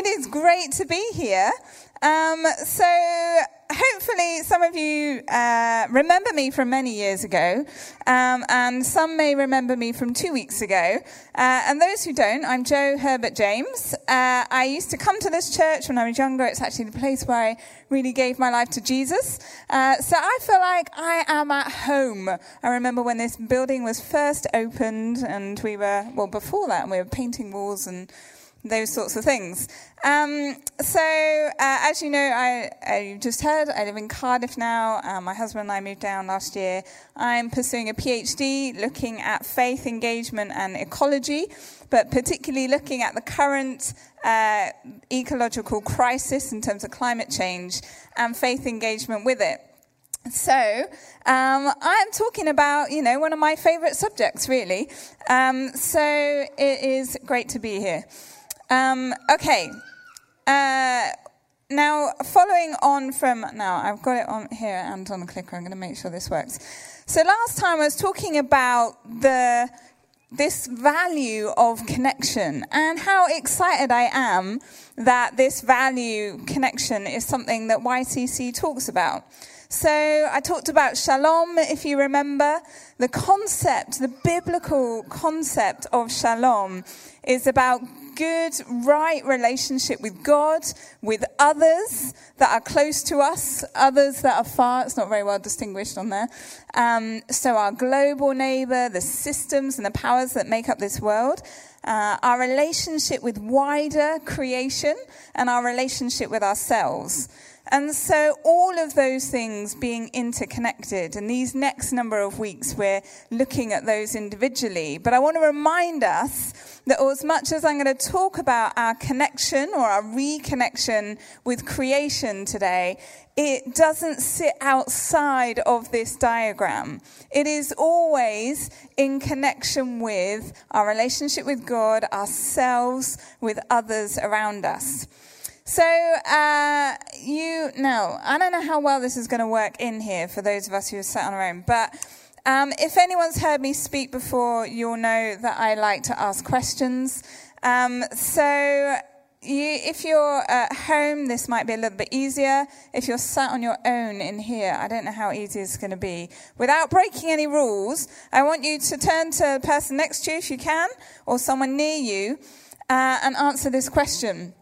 It is great to be here. Um, so, hopefully, some of you uh, remember me from many years ago, um, and some may remember me from two weeks ago. Uh, and those who don't, I'm Jo Herbert-James. Uh, I used to come to this church when I was younger. It's actually the place where I really gave my life to Jesus. Uh, so, I feel like I am at home. I remember when this building was first opened, and we were, well, before that, we were painting walls and those sorts of things. Um, so, uh, as you know, I, just heard I live in Cardiff now. Um, my husband and I moved down last year. I'm pursuing a PhD looking at faith engagement and ecology, but particularly looking at the current uh, ecological crisis in terms of climate change and faith engagement with it. So, um, I'm talking about, you know, one of my favorite subjects, really. Um, so, it is great to be here. Um, okay. Uh, now, following on from now, I've got it on here and on the clicker. I'm going to make sure this works. So last time I was talking about the this value of connection and how excited I am that this value connection is something that YCC talks about. So I talked about shalom, if you remember. The concept, the biblical concept of shalom is about good, right relationship with God, with others that are close to us, others that are far. It's not very well distinguished on there. Um, so, our global neighbor, the systems and the powers that make up this world, uh, our relationship with wider creation, and our relationship with ourselves. And so, all of those things being interconnected, and these next number of weeks, we're looking at those individually. But I want to remind us that as much as I'm going to talk about our connection or our reconnection with creation today, it doesn't sit outside of this diagram. It is always in connection with our relationship with God, ourselves, with others around us. So, uh, you know, I don't know how well this is going to work in here for those of us who are sat on our own, but um, if anyone's heard me speak before, you'll know that I like to ask questions. Um, so, you, if you're at home, this might be a little bit easier. If you're sat on your own in here, I don't know how easy it's going to be. Without breaking any rules, I want you to turn to the person next to you if you can, or someone near you, uh, and answer this question.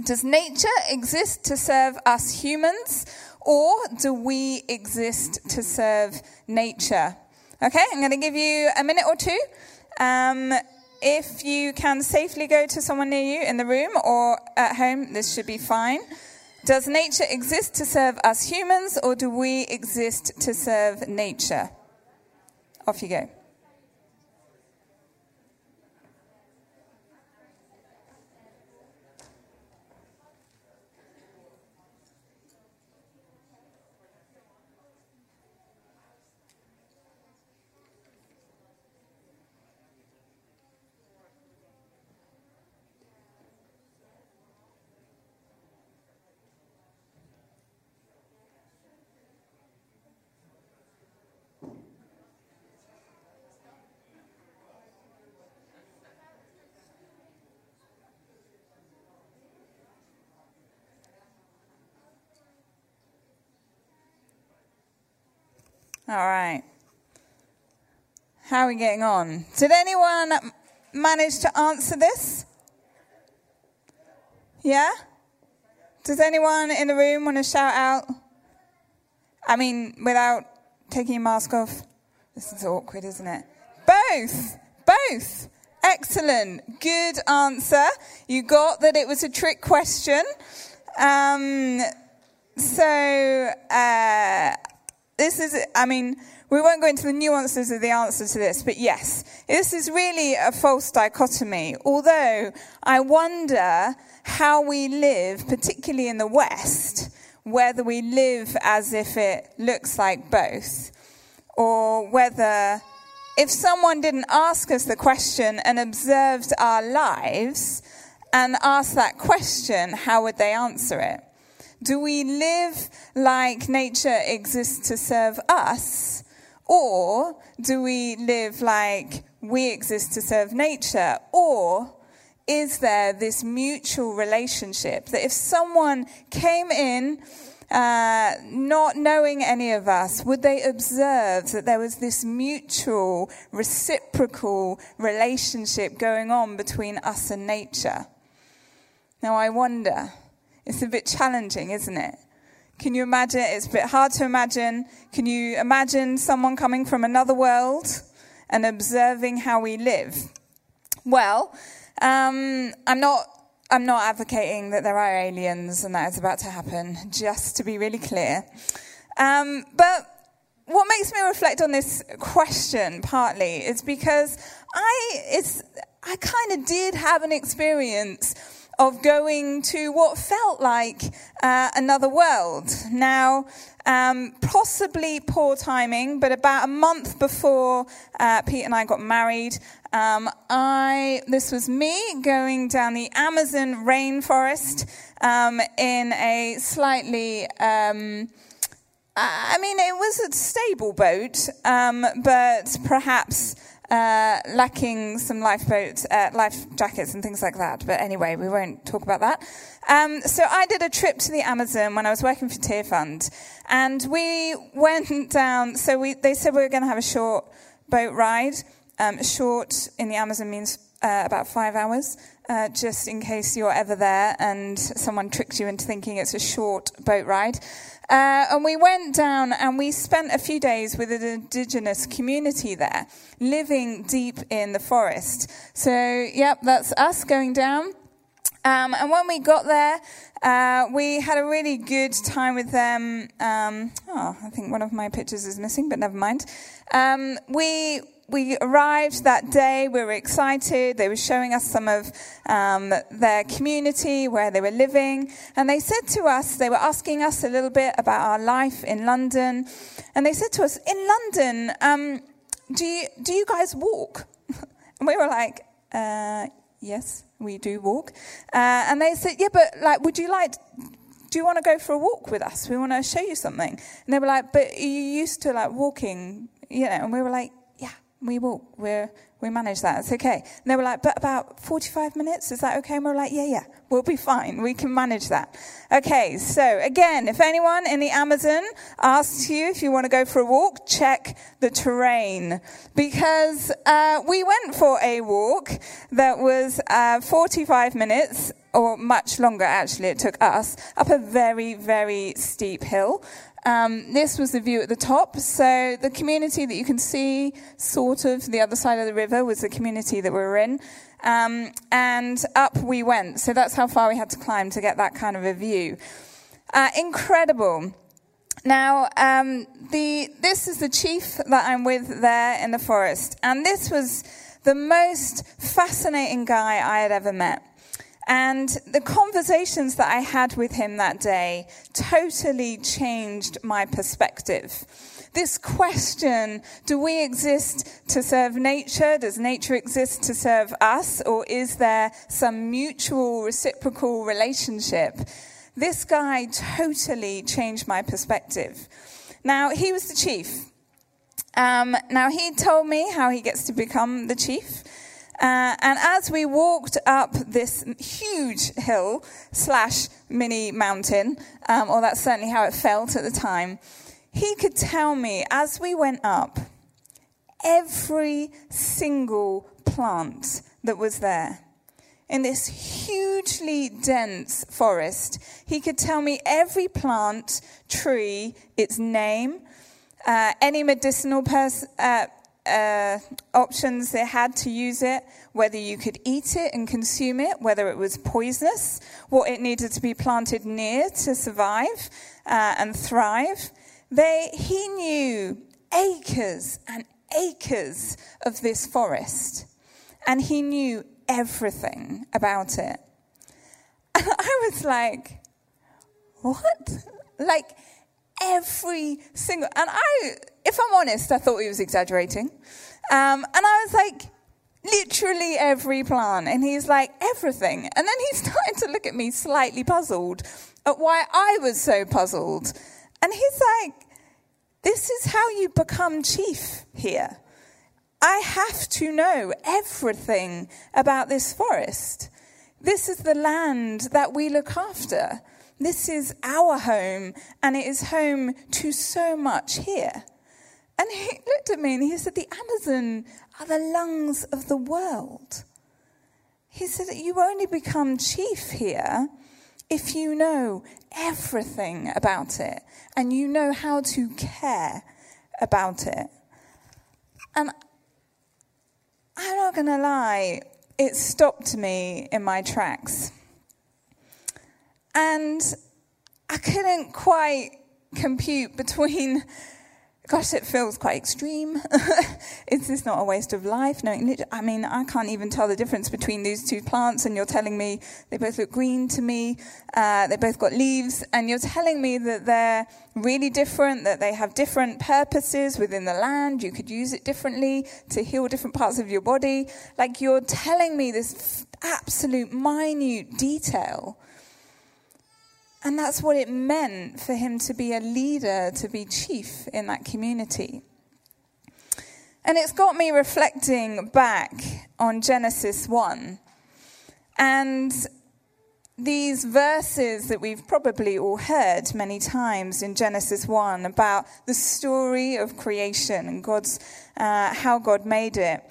Does nature exist to serve us humans, or do we exist to serve nature? Okay, I'm going to give you a minute or two. Um, if you can safely go to someone near you in the room or at home, this should be fine. Does nature exist to serve us humans, or do we exist to serve nature? Off you go. All right. How are we getting on? Did anyone manage to answer this? Yeah? Does anyone in the room want to shout out? I mean, without taking your mask off? This is awkward, isn't it? Both! Both! Excellent. Good answer. You got that it was a trick question. Um, so, uh, this is, I mean, we won't go into the nuances of the answer to this, but yes, this is really a false dichotomy. Although I wonder how we live, particularly in the West, whether we live as if it looks like both, or whether if someone didn't ask us the question and observed our lives and asked that question, how would they answer it? Do we live like nature exists to serve us? Or do we live like we exist to serve nature? Or is there this mutual relationship that if someone came in, uh, not knowing any of us, would they observe that there was this mutual, reciprocal relationship going on between us and nature? Now, I wonder. It's a bit challenging, isn't it? Can you imagine? It's a bit hard to imagine. Can you imagine someone coming from another world and observing how we live? Well, um, I'm not I'm not advocating that there are aliens and that is about to happen, just to be really clear. Um, but what makes me reflect on this question partly is because I, it's, I kind of did have an experience of going to what felt like uh, another world. Now, um, possibly poor timing, but about a month before uh, Pete and I got married, um, I this was me going down the Amazon rainforest um, in a slightly. Um, I mean, it was a stable boat, um, but perhaps uh, lacking some lifeboat uh, life jackets and things like that. But anyway, we won't talk about that. Um, so I did a trip to the Amazon when I was working for Tearfund, and we went down. So we, they said we were going to have a short boat ride. Um, short in the Amazon means uh, about five hours, uh, just in case you're ever there and someone tricks you into thinking it's a short boat ride. Uh, and we went down and we spent a few days with an indigenous community there, living deep in the forest. So, yep, that's us going down. Um, and when we got there, uh, we had a really good time with them. Um, oh, I think one of my pictures is missing, but never mind. Um, we we arrived that day. We were excited. They were showing us some of um, their community, where they were living. And they said to us, they were asking us a little bit about our life in London. And they said to us, In London, um, do, you, do you guys walk? and we were like, uh, Yes, we do walk. Uh, and they said, Yeah, but like, would you like do you want to go for a walk with us? We want to show you something. And they were like, but you used to like walking, you know, and we were like, we will. We're, we manage that. It's okay. And they were like, but about 45 minutes, is that okay? And we are like, yeah, yeah, we'll be fine. We can manage that. Okay, so again, if anyone in the Amazon asks you if you want to go for a walk, check the terrain. Because uh, we went for a walk that was uh, 45 minutes, or much longer actually, it took us, up a very, very steep hill. Um, this was the view at the top. So the community that you can see, sort of the other side of the river, was the community that we were in. Um, and up we went. So that's how far we had to climb to get that kind of a view. Uh, incredible. Now, um, the, this is the chief that I'm with there in the forest. And this was the most fascinating guy I had ever met. And the conversations that I had with him that day totally changed my perspective. This question do we exist to serve nature? Does nature exist to serve us? Or is there some mutual reciprocal relationship? This guy totally changed my perspective. Now, he was the chief. Um, now, he told me how he gets to become the chief. Uh, and as we walked up this huge hill slash mini mountain, um, or that's certainly how it felt at the time, he could tell me as we went up every single plant that was there. In this hugely dense forest, he could tell me every plant, tree, its name, uh, any medicinal pers- uh, uh, options they had to use it, whether you could eat it and consume it, whether it was poisonous, what it needed to be planted near to survive uh, and thrive. They, he knew acres and acres of this forest, and he knew everything about it. And I was like, what? Like, every single, and I, if I'm honest, I thought he was exaggerating. Um, and I was like, literally every plant. And he's like, everything. And then he started to look at me slightly puzzled at why I was so puzzled. And he's like, this is how you become chief here. I have to know everything about this forest. This is the land that we look after. This is our home, and it is home to so much here. And he looked at me and he said, The Amazon are the lungs of the world. He said, You only become chief here if you know everything about it and you know how to care about it. And I'm not going to lie, it stopped me in my tracks. And I couldn't quite compute between gosh, it feels quite extreme. Is this not a waste of life? No, I mean, I can't even tell the difference between these two plants, and you're telling me they both look green to me. Uh, they both got leaves, and you're telling me that they're really different, that they have different purposes within the land. You could use it differently to heal different parts of your body. Like you're telling me this absolute minute detail and that's what it meant for him to be a leader, to be chief in that community. And it's got me reflecting back on Genesis 1. And these verses that we've probably all heard many times in Genesis 1 about the story of creation and God's, uh, how God made it.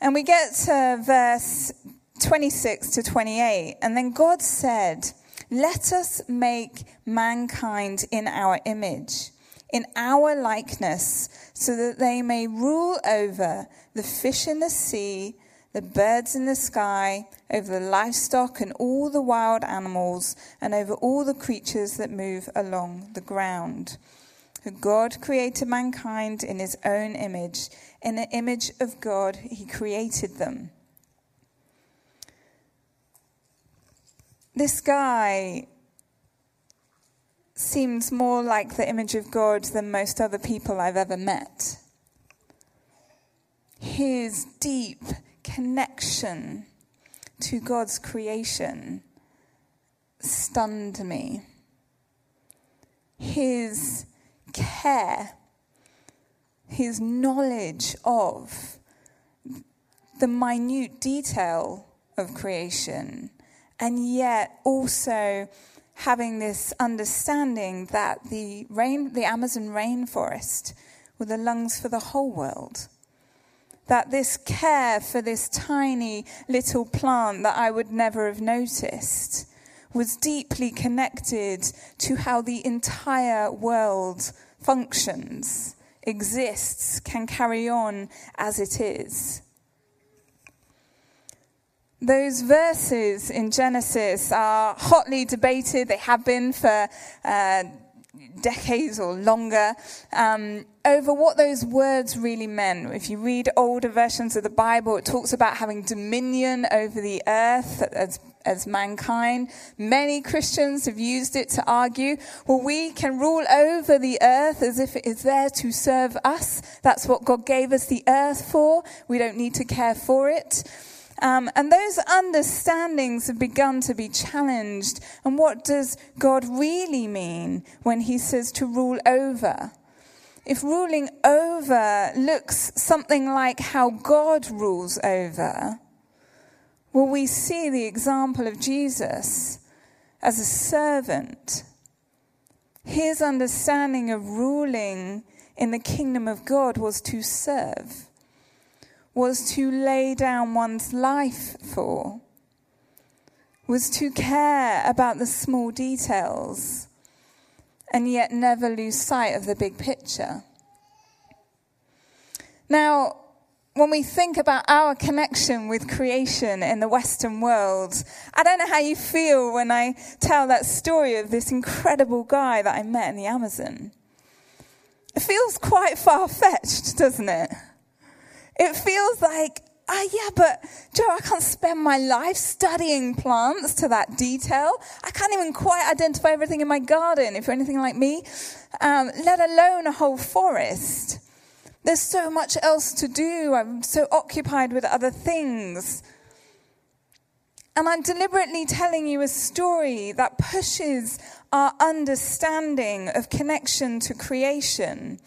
And we get to verse 26 to 28, and then God said, let us make mankind in our image, in our likeness, so that they may rule over the fish in the sea, the birds in the sky, over the livestock and all the wild animals, and over all the creatures that move along the ground. God created mankind in his own image. In the image of God, he created them. This guy seems more like the image of God than most other people I've ever met. His deep connection to God's creation stunned me. His care, his knowledge of the minute detail of creation and yet also having this understanding that the rain, the Amazon rainforest were the lungs for the whole world. That this care for this tiny little plant that I would never have noticed was deeply connected to how the entire world functions, exists, can carry on as it is. Those verses in Genesis are hotly debated. They have been for uh, decades or longer um, over what those words really meant. If you read older versions of the Bible, it talks about having dominion over the earth as, as mankind. Many Christians have used it to argue, well, we can rule over the earth as if it is there to serve us. That's what God gave us the earth for. We don't need to care for it. Um, and those understandings have begun to be challenged. And what does God really mean when he says to rule over? If ruling over looks something like how God rules over, well, we see the example of Jesus as a servant? His understanding of ruling in the kingdom of God was to serve was to lay down one's life for, was to care about the small details and yet never lose sight of the big picture. Now, when we think about our connection with creation in the Western world, I don't know how you feel when I tell that story of this incredible guy that I met in the Amazon. It feels quite far fetched, doesn't it? It feels like, ah, uh, yeah, but Jo, I can't spend my life studying plants to that detail. I can't even quite identify everything in my garden, if you're anything like me, um, let alone a whole forest. There's so much else to do. I'm so occupied with other things. And I'm deliberately telling you a story that pushes our understanding of connection to creation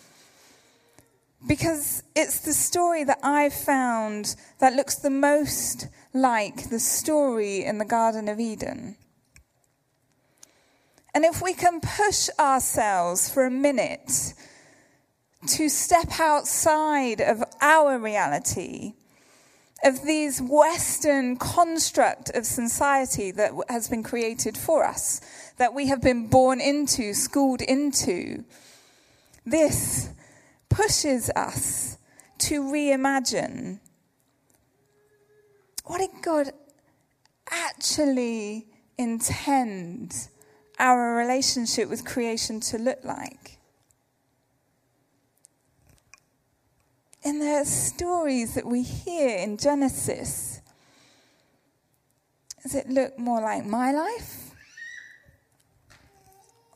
because it's the story that I've found that looks the most like the story in the Garden of Eden. And if we can push ourselves for a minute to step outside of our reality, of these Western construct of society that has been created for us, that we have been born into, schooled into, this pushes us to reimagine what did God actually intend our relationship with creation to look like? In the stories that we hear in Genesis, does it look more like my life?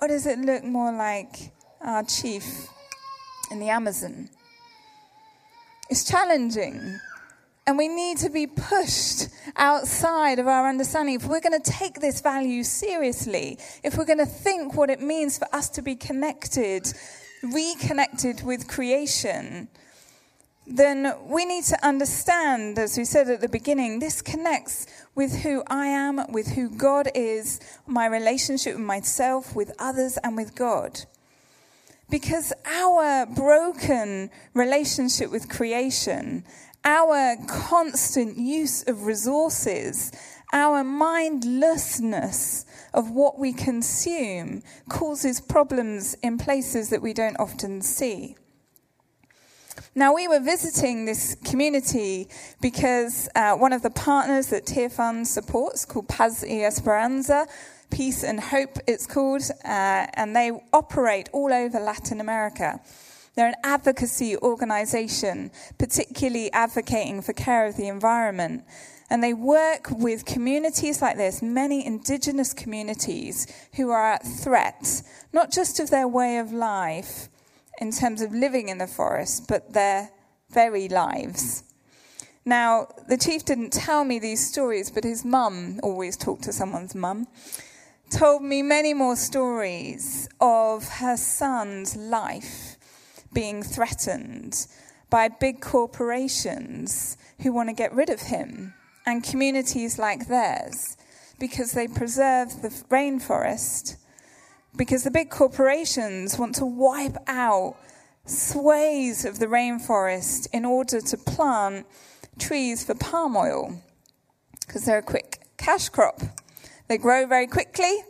Or does it look more like our chief in the Amazon? It's challenging and we need to be pushed outside of our understanding. If we're going to take this value seriously, if we're going to think what it means for us to be connected, reconnected with creation, then we need to understand, as we said at the beginning, this connects with who I am, with who God is, my relationship with myself, with others, and with God. Because our broken relationship with creation our constant use of resources, our mindlessness of what we consume causes problems in places that we don't often see. Now, we were visiting this community because uh, one of the partners that Tearfund supports, called Paz y Esperanza, Peace and Hope, it's called, uh, and they operate all over Latin America. They're an advocacy organization, particularly advocating for care of the environment. And they work with communities like this, many indigenous communities who are at threat, not just of their way of life in terms of living in the forest, but their very lives. Now, the chief didn't tell me these stories, but his mum always talked to someone's mum. Told me many more stories of her son's life being threatened by big corporations who want to get rid of him and communities like theirs because they preserve the rainforest, because the big corporations want to wipe out swathes of the rainforest in order to plant trees for palm oil because they're a quick cash crop. They grow very quickly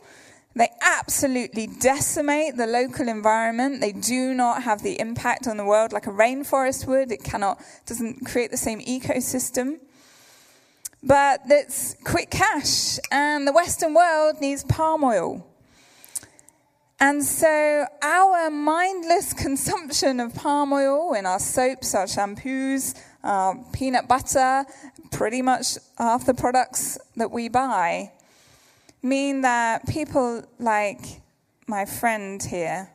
they absolutely decimate the local environment. They do not have the impact on the world like a rainforest would. It cannot, doesn't create the same ecosystem. But it's quick cash, and the Western world needs palm oil. And so our mindless consumption of palm oil in our soaps, our shampoos, our peanut butter, pretty much half the products that we buy mean that people like my friend here,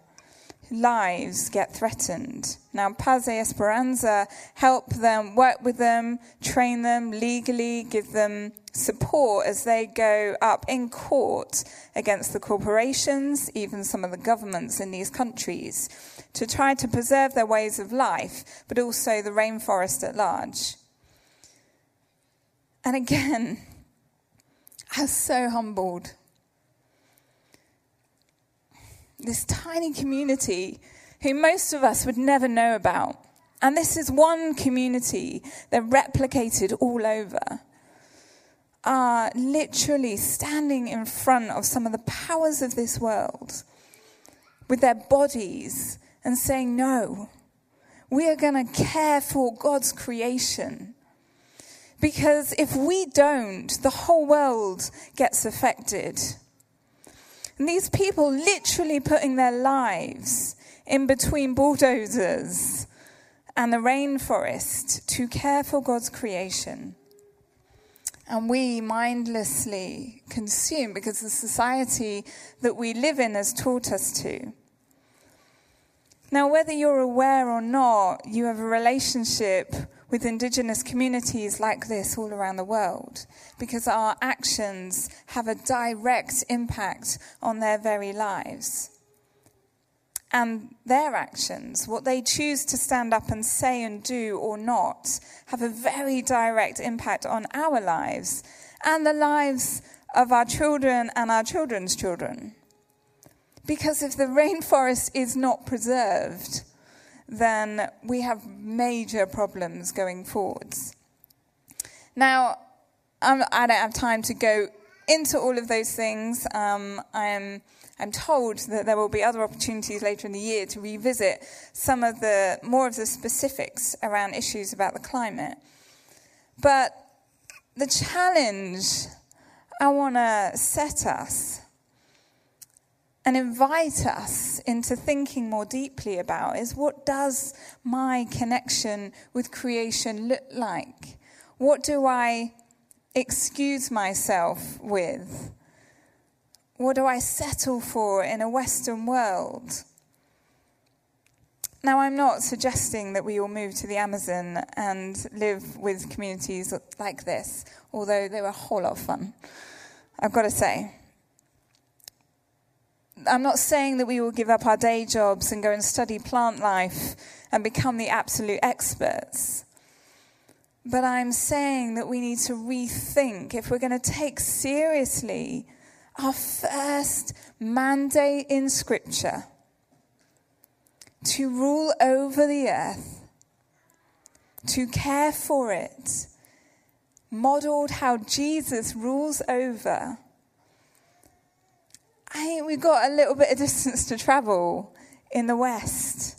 lives get threatened. Now, Paz Esperanza help them, work with them, train them legally, give them support as they go up in court against the corporations, even some of the governments in these countries, to try to preserve their ways of life, but also the rainforest at large. And again, I was so humbled. This tiny community who most of us would never know about. And this is one community that replicated all over. Are literally standing in front of some of the powers of this world with their bodies and saying, No, we are going to care for God's creation. Because if we don't, the whole world gets affected. And these people literally putting their lives in between bulldozers and the rainforest to care for God's creation. And we mindlessly consume because the society that we live in has taught us to. Now, whether you're aware or not, you have a relationship with indigenous communities like this all around the world because our actions have a direct impact on their very lives. and their actions, what they choose to stand up and say and do or not, have a very direct impact on our lives and the lives of our children and our children's children. Because if the rainforest is not preserved, then we have major problems going forwards. Now, I do not have time to go into all of those things. Um, I am I'm told that there will be other opportunities later in the year to revisit some of the more of the specifics around issues about the climate. But the challenge I want to set us and invite us into thinking more deeply about is what does my connection with creation look like? What do I excuse myself with? What do I settle for in a Western world? Now, I'm not suggesting that we all move to the Amazon and live with communities like this, although they were a whole lot of fun, I've got to say. I'm not saying that we will give up our day jobs and go and study plant life and become the absolute experts. But I'm saying that we need to rethink if we're going to take seriously our first mandate in Scripture to rule over the earth, to care for it, modeled how Jesus rules over. I think we've got a little bit of distance to travel in the West.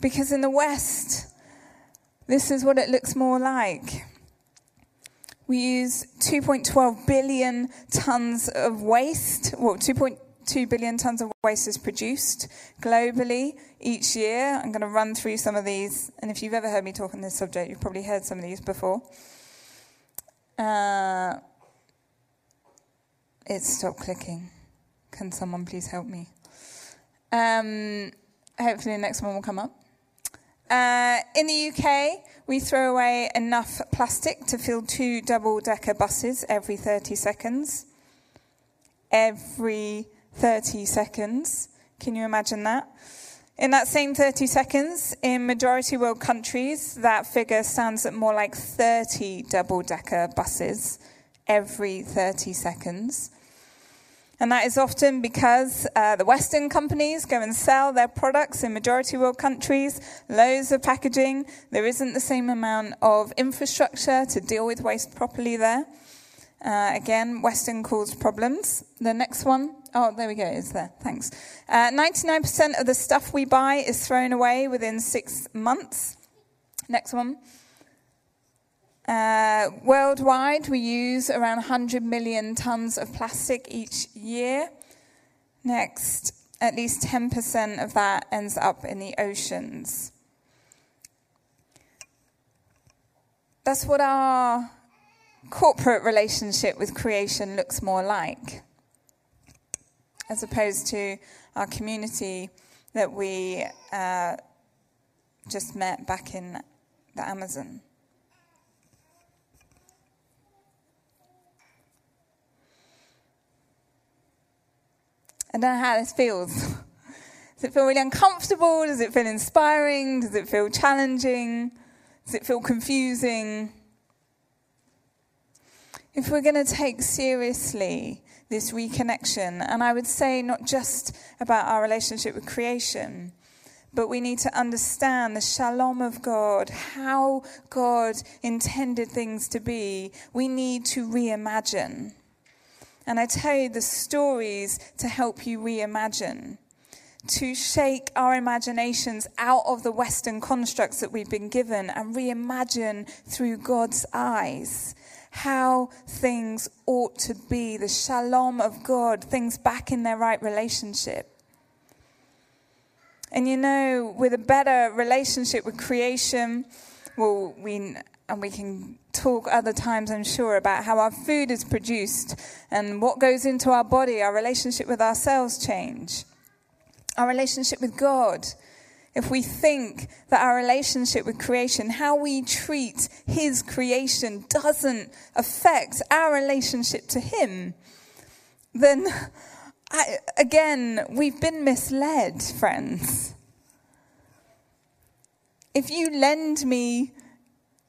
Because in the West, this is what it looks more like. We use 2.12 billion tons of waste. Well, 2.2 billion tons of waste is produced globally each year. I'm going to run through some of these. And if you've ever heard me talk on this subject, you've probably heard some of these before. Uh, it stopped clicking. Can someone please help me? Um, hopefully, the next one will come up. Uh, in the UK, we throw away enough plastic to fill two double decker buses every 30 seconds. Every 30 seconds. Can you imagine that? In that same 30 seconds, in majority world countries, that figure stands at more like 30 double decker buses every 30 seconds. And that is often because uh, the Western companies go and sell their products in majority world countries, loads of packaging. There isn't the same amount of infrastructure to deal with waste properly there. Uh, again, Western caused problems. The next one, oh, there we go, is there. Thanks. Uh, 99% of the stuff we buy is thrown away within six months. Next one. Uh, worldwide, we use around 100 million tons of plastic each year. Next, at least 10% of that ends up in the oceans. That's what our corporate relationship with creation looks more like, as opposed to our community that we uh, just met back in the Amazon. I don't know how this feels. Does it feel really uncomfortable? Does it feel inspiring? Does it feel challenging? Does it feel confusing? If we're going to take seriously this reconnection, and I would say not just about our relationship with creation, but we need to understand the shalom of God, how God intended things to be. We need to reimagine. And I tell you the stories to help you reimagine, to shake our imaginations out of the Western constructs that we've been given and reimagine through God's eyes how things ought to be, the shalom of God, things back in their right relationship. And you know, with a better relationship with creation, well, we and we can talk other times, I'm sure, about how our food is produced and what goes into our body, our relationship with ourselves change, our relationship with God. If we think that our relationship with creation, how we treat His creation, doesn't affect our relationship to Him, then I, again, we've been misled, friends. If you lend me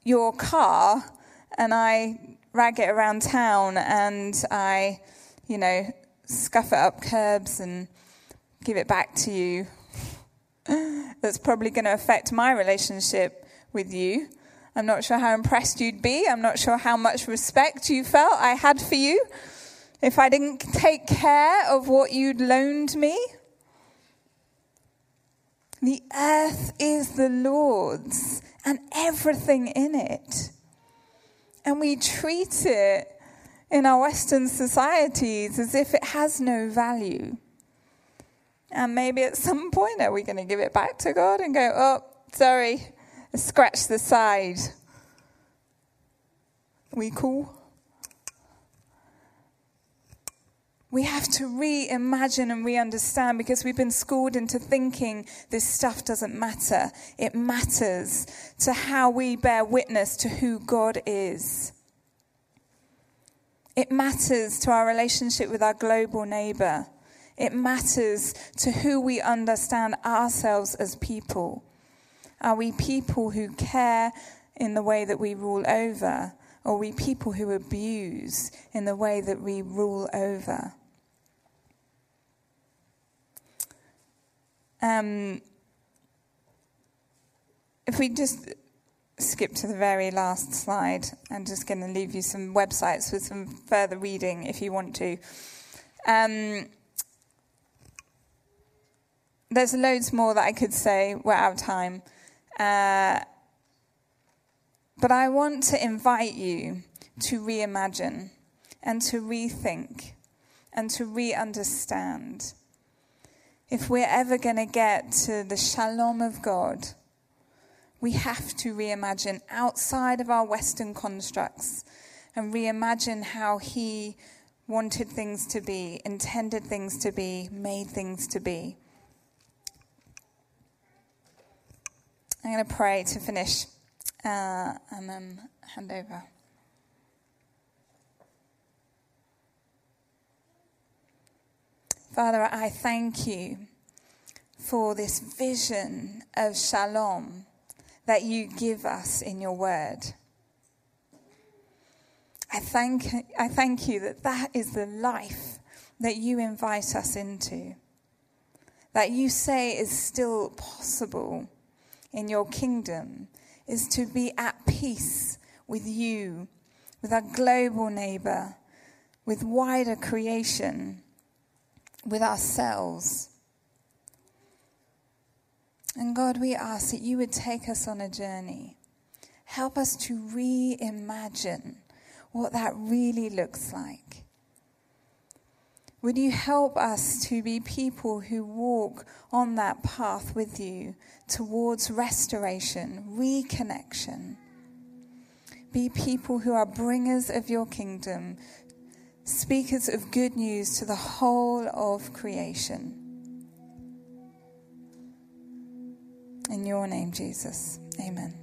your car and I rag it around town and I, you know, scuff it up curbs and give it back to you, that's probably going to affect my relationship with you. I'm not sure how impressed you'd be. I'm not sure how much respect you felt I had for you if I didn't take care of what you'd loaned me. The earth is the Lord's and everything in it. And we treat it in our Western societies as if it has no value. And maybe at some point are we going to give it back to God and go, oh, sorry, scratch the side. We cool? We have to reimagine and re understand because we've been schooled into thinking this stuff doesn't matter. It matters to how we bear witness to who God is. It matters to our relationship with our global neighbor. It matters to who we understand ourselves as people. Are we people who care in the way that we rule over? Or are we people who abuse in the way that we rule over? Um, if we just skip to the very last slide, I'm just going to leave you some websites with some further reading if you want to. Um, there's loads more that I could say. We're out of time. Uh, but I want to invite you to reimagine and to rethink and to re understand if we're ever going to get to the shalom of God, we have to reimagine outside of our Western constructs and reimagine how He wanted things to be, intended things to be, made things to be. I'm going to pray to finish uh, and then hand over. Father, I thank you for this vision of shalom that you give us in your word. I thank, I thank you that that is the life that you invite us into, that you say is still possible in your kingdom, is to be at peace with you, with our global neighbor, with wider creation with ourselves. And God, we ask that you would take us on a journey. Help us to reimagine what that really looks like. Would you help us to be people who walk on that path with you towards restoration, reconnection? Be people who are bringers of your kingdom, speakers of good news to the whole of creation. In your name, Jesus. Amen.